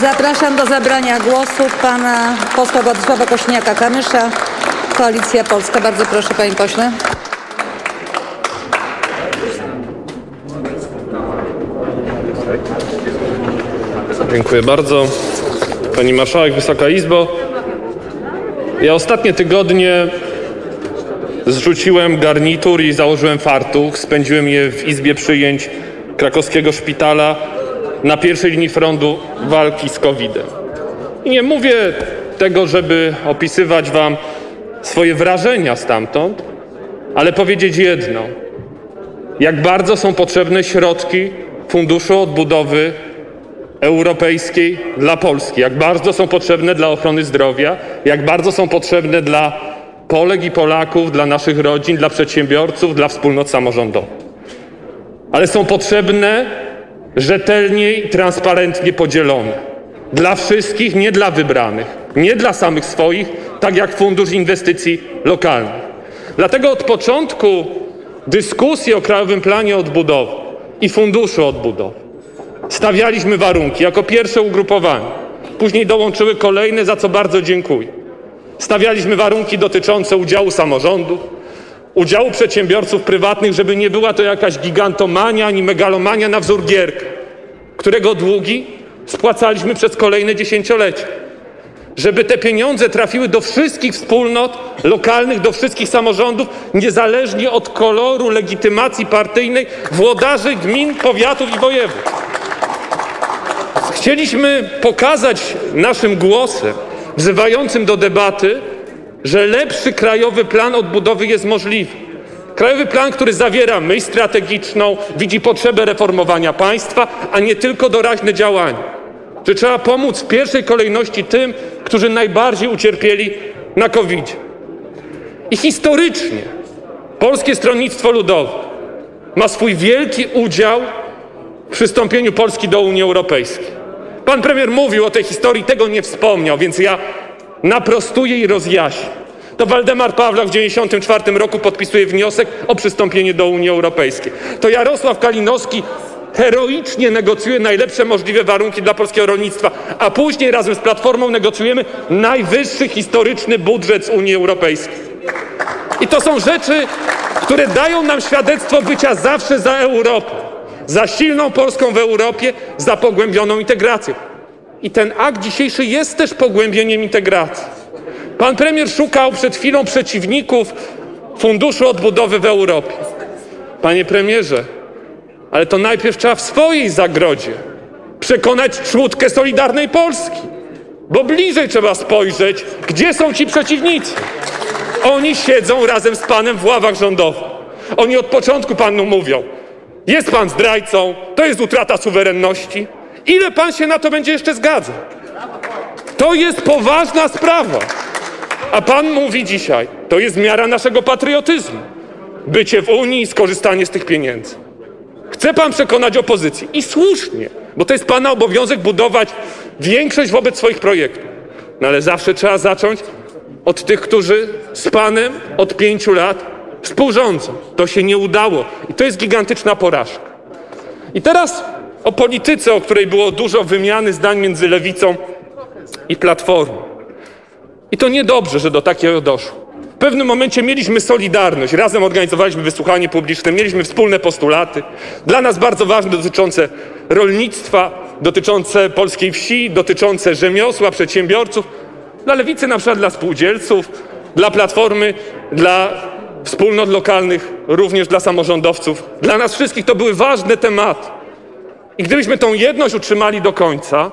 Zapraszam do zabrania głosu pana posła Władysława Kośniaka-Kamysza, Koalicja Polska. Bardzo proszę, panie pośle. Dziękuję bardzo. Pani Marszałek, Wysoka Izbo. Ja ostatnie tygodnie zrzuciłem garnitur i założyłem fartuch. Spędziłem je w izbie przyjęć krakowskiego szpitala na pierwszej linii frontu walki z COVID-em. Nie mówię tego, żeby opisywać Wam swoje wrażenia stamtąd, ale powiedzieć jedno. Jak bardzo są potrzebne środki Funduszu Odbudowy Europejskiej dla Polski, jak bardzo są potrzebne dla ochrony zdrowia, jak bardzo są potrzebne dla Polek i Polaków, dla naszych rodzin, dla przedsiębiorców, dla wspólnot samorządowych. Ale są potrzebne rzetelnie i transparentnie podzielone. Dla wszystkich, nie dla wybranych, nie dla samych swoich, tak jak Fundusz Inwestycji Lokalnych. Dlatego od początku dyskusji o Krajowym Planie Odbudowy i Funduszu Odbudowy stawialiśmy warunki jako pierwsze ugrupowanie. Później dołączyły kolejne, za co bardzo dziękuję. Stawialiśmy warunki dotyczące udziału samorządów, udziału przedsiębiorców prywatnych, żeby nie była to jakaś gigantomania ani megalomania na wzór Gierka, którego długi spłacaliśmy przez kolejne dziesięciolecia. Żeby te pieniądze trafiły do wszystkich wspólnot lokalnych, do wszystkich samorządów, niezależnie od koloru legitymacji partyjnej włodarzy gmin, powiatów i województw. Chcieliśmy pokazać naszym głosem, wzywającym do debaty, że lepszy krajowy plan odbudowy jest możliwy. Krajowy plan, który zawiera myśl strategiczną, widzi potrzebę reformowania państwa, a nie tylko doraźne działania. Że trzeba pomóc w pierwszej kolejności tym, którzy najbardziej ucierpieli na covid I historycznie Polskie Stronnictwo Ludowe ma swój wielki udział w przystąpieniu Polski do Unii Europejskiej. Pan premier mówił o tej historii, tego nie wspomniał, więc ja naprostuję i rozjaśnię. To Waldemar Pawlak w 1994 roku podpisuje wniosek o przystąpienie do Unii Europejskiej. To Jarosław Kalinowski heroicznie negocjuje najlepsze możliwe warunki dla polskiego rolnictwa, a później razem z Platformą negocjujemy najwyższy historyczny budżet z Unii Europejskiej. I to są rzeczy, które dają nam świadectwo bycia zawsze za Europą, za silną Polską w Europie, za pogłębioną integracją. I ten akt dzisiejszy jest też pogłębieniem integracji. Pan premier szukał przed chwilą przeciwników Funduszu Odbudowy w Europie. Panie premierze, ale to najpierw trzeba w swojej zagrodzie przekonać trzódkę Solidarnej Polski, bo bliżej trzeba spojrzeć, gdzie są ci przeciwnicy. Oni siedzą razem z panem w ławach rządowych. Oni od początku panu mówią: jest pan zdrajcą, to jest utrata suwerenności. Ile pan się na to będzie jeszcze zgadzał? To jest poważna sprawa. A pan mówi dzisiaj, to jest miara naszego patriotyzmu. Bycie w Unii i skorzystanie z tych pieniędzy. Chce pan przekonać opozycję i słusznie, bo to jest pana obowiązek budować większość wobec swoich projektów. No ale zawsze trzeba zacząć od tych, którzy z panem od pięciu lat współrządzą. To się nie udało i to jest gigantyczna porażka. I teraz o polityce, o której było dużo wymiany zdań między lewicą i platformą. I to niedobrze, że do takiego doszło. W pewnym momencie mieliśmy solidarność, razem organizowaliśmy wysłuchanie publiczne, mieliśmy wspólne postulaty, dla nas bardzo ważne dotyczące rolnictwa, dotyczące polskiej wsi, dotyczące rzemiosła, przedsiębiorców, dla lewicy na przykład dla spółdzielców, dla platformy, dla wspólnot lokalnych, również dla samorządowców. Dla nas wszystkich to były ważne tematy. I gdybyśmy tą jedność utrzymali do końca,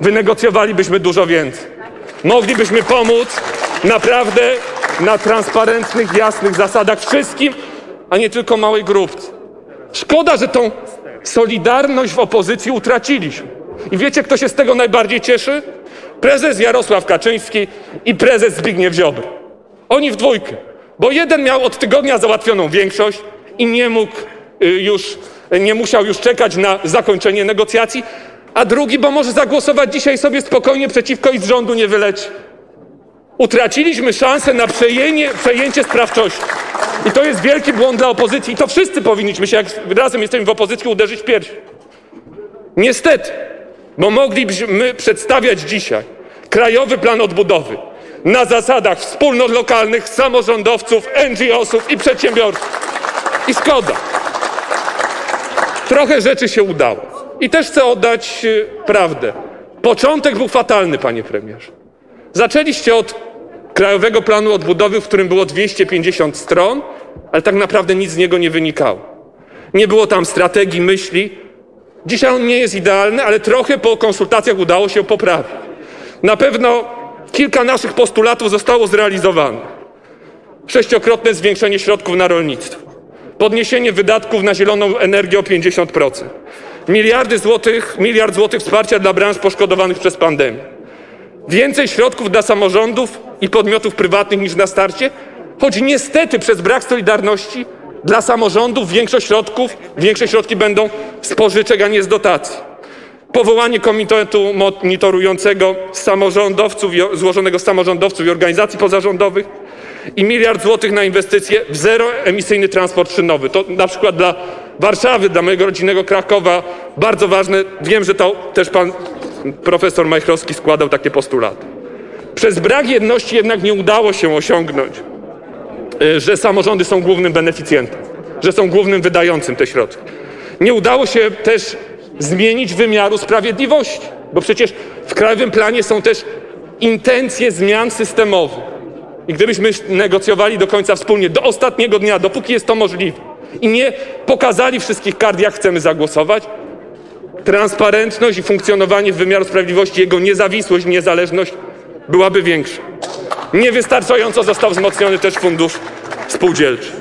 wynegocjowalibyśmy dużo więcej. Moglibyśmy pomóc naprawdę na transparentnych, jasnych zasadach wszystkim, a nie tylko małej grupce. Szkoda, że tą solidarność w opozycji utraciliśmy. I wiecie, kto się z tego najbardziej cieszy? Prezes Jarosław Kaczyński i prezes Zbigniew Ziobro. Oni w dwójkę. Bo jeden miał od tygodnia załatwioną większość i nie mógł y, już, nie musiał już czekać na zakończenie negocjacji, a drugi, bo może zagłosować dzisiaj sobie spokojnie przeciwko i z rządu nie wyleci. Utraciliśmy szansę na przejęcie, przejęcie sprawczości. I to jest wielki błąd dla opozycji. I to wszyscy powinniśmy się, jak razem jesteśmy w opozycji, uderzyć w pierś. Niestety, bo moglibyśmy przedstawiać dzisiaj Krajowy Plan Odbudowy na zasadach wspólnot lokalnych, samorządowców, NGO-sów i przedsiębiorców. I szkoda. Trochę rzeczy się udało. I też chcę oddać y, prawdę. Początek był fatalny, panie premierze. Zaczęliście od Krajowego Planu Odbudowy, w którym było 250 stron, ale tak naprawdę nic z niego nie wynikało. Nie było tam strategii, myśli. Dzisiaj on nie jest idealny, ale trochę po konsultacjach udało się poprawić. Na pewno kilka naszych postulatów zostało zrealizowanych. Sześciokrotne zwiększenie środków na rolnictwo, podniesienie wydatków na zieloną energię o 50%, miliardy złotych, miliard złotych wsparcia dla branż poszkodowanych przez pandemię, więcej środków dla samorządów i podmiotów prywatnych niż na starcie, choć niestety przez brak solidarności dla samorządów większość środków, większe środki będą z pożyczek, a nie z dotacji. Powołanie komitetu monitorującego samorządowców, złożonego z samorządowców i organizacji pozarządowych i miliard złotych na inwestycje w zeroemisyjny transport szynowy. To na przykład dla Warszawy, dla mojego rodzinnego Krakowa bardzo ważne. Wiem, że to też pan profesor Majchrowski składał takie postulaty. Przez brak jedności jednak nie udało się osiągnąć, y, że samorządy są głównym beneficjentem, że są głównym wydającym te środki. Nie udało się też zmienić wymiaru sprawiedliwości, bo przecież w Krajowym Planie są też intencje zmian systemowych. I gdybyśmy negocjowali do końca wspólnie, do ostatniego dnia, dopóki jest to możliwe, i nie pokazali wszystkich kart, jak chcemy zagłosować, transparentność i funkcjonowanie wymiaru sprawiedliwości, jego niezawisłość niezależność byłaby większa. Niewystarczająco został wzmocniony też fundusz spółdzielczy.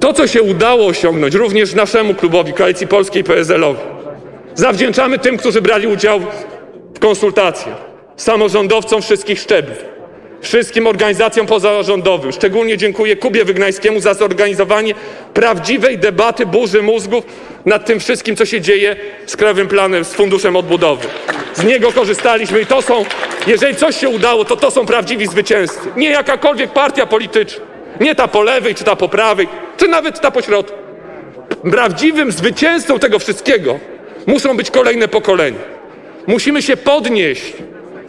To, co się udało osiągnąć również naszemu klubowi, Koalicji Polskiej PSL-owi, zawdzięczamy tym, którzy brali udział w konsultacjach, samorządowcom wszystkich szczebli, wszystkim organizacjom pozarządowym. Szczególnie dziękuję Kubie Wygnańskiemu za zorganizowanie prawdziwej debaty, burzy mózgów nad tym wszystkim, co się dzieje z Krajowym Planem, z Funduszem Odbudowy. Z niego korzystaliśmy i to są, jeżeli coś się udało, to to są prawdziwi zwycięzcy. Nie jakakolwiek partia polityczna. Nie ta po lewej, czy ta po prawej, czy nawet ta po środku. Prawdziwym zwycięzcą tego wszystkiego muszą być kolejne pokolenia. Musimy się podnieść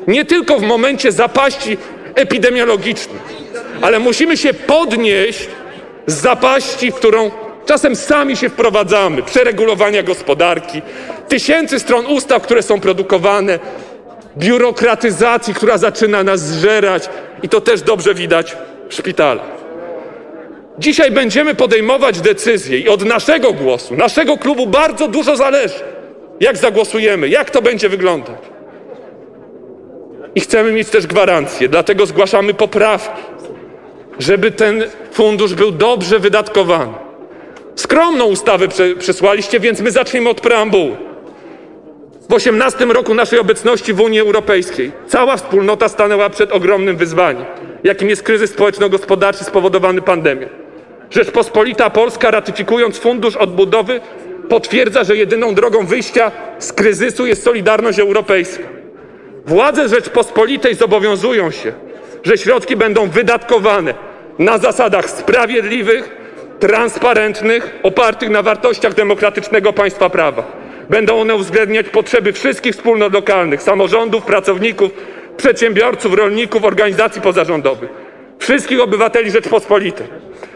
nie tylko w momencie zapaści epidemiologicznej, ale musimy się podnieść z zapaści, w którą czasem sami się wprowadzamy, przeregulowania gospodarki, tysięcy stron ustaw, które są produkowane, biurokratyzacji, która zaczyna nas zżerać i to też dobrze widać w szpitalach. Dzisiaj będziemy podejmować decyzje i od naszego głosu, naszego klubu bardzo dużo zależy, jak zagłosujemy, jak to będzie wyglądać. I chcemy mieć też gwarancję, dlatego zgłaszamy poprawki, żeby ten fundusz był dobrze wydatkowany. Skromną ustawę prze- przesłaliście, więc my zaczniemy od preambuły. W 18 roku naszej obecności w Unii Europejskiej cała wspólnota stanęła przed ogromnym wyzwaniem, jakim jest kryzys społeczno-gospodarczy spowodowany pandemią. Rzeczpospolita Polska, ratyfikując Fundusz Odbudowy, potwierdza, że jedyną drogą wyjścia z kryzysu jest solidarność europejska. Władze Rzeczpospolitej zobowiązują się, że środki będą wydatkowane na zasadach sprawiedliwych, transparentnych, opartych na wartościach demokratycznego państwa prawa. Będą one uwzględniać potrzeby wszystkich wspólnot lokalnych, samorządów, pracowników, przedsiębiorców, rolników, organizacji pozarządowych, wszystkich obywateli Rzeczpospolitej.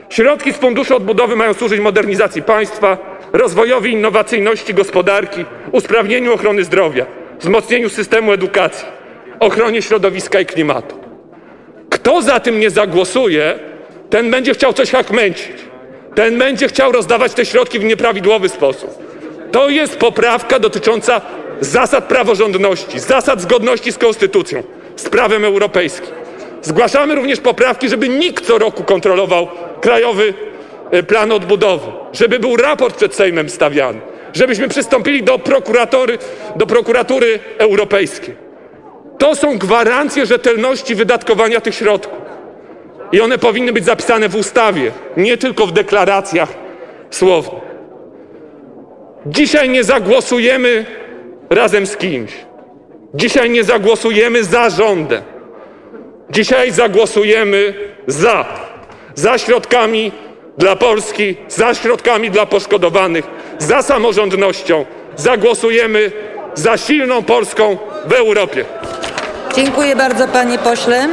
Środki z Funduszu Odbudowy mają służyć modernizacji państwa, rozwojowi innowacyjności gospodarki, usprawnieniu ochrony zdrowia, wzmocnieniu systemu edukacji, ochronie środowiska i klimatu. Kto za tym nie zagłosuje, ten będzie chciał coś hakmęcić. Ten będzie chciał rozdawać te środki w nieprawidłowy sposób. To jest poprawka dotycząca zasad praworządności, zasad zgodności z konstytucją, z prawem europejskim. Zgłaszamy również poprawki, żeby nikt co roku kontrolował Krajowy e, Plan Odbudowy, żeby był raport przed Sejmem stawiany, żebyśmy przystąpili do prokuratory, do prokuratury europejskiej. To są gwarancje rzetelności wydatkowania tych środków. I one powinny być zapisane w ustawie, nie tylko w deklaracjach słownych. Dzisiaj nie zagłosujemy razem z kimś. Dzisiaj nie zagłosujemy za rządem. Dzisiaj zagłosujemy za. Za środkami dla Polski, za środkami dla poszkodowanych, za samorządnością, zagłosujemy za silną Polską w Europie. Dziękuję bardzo, panie pośle.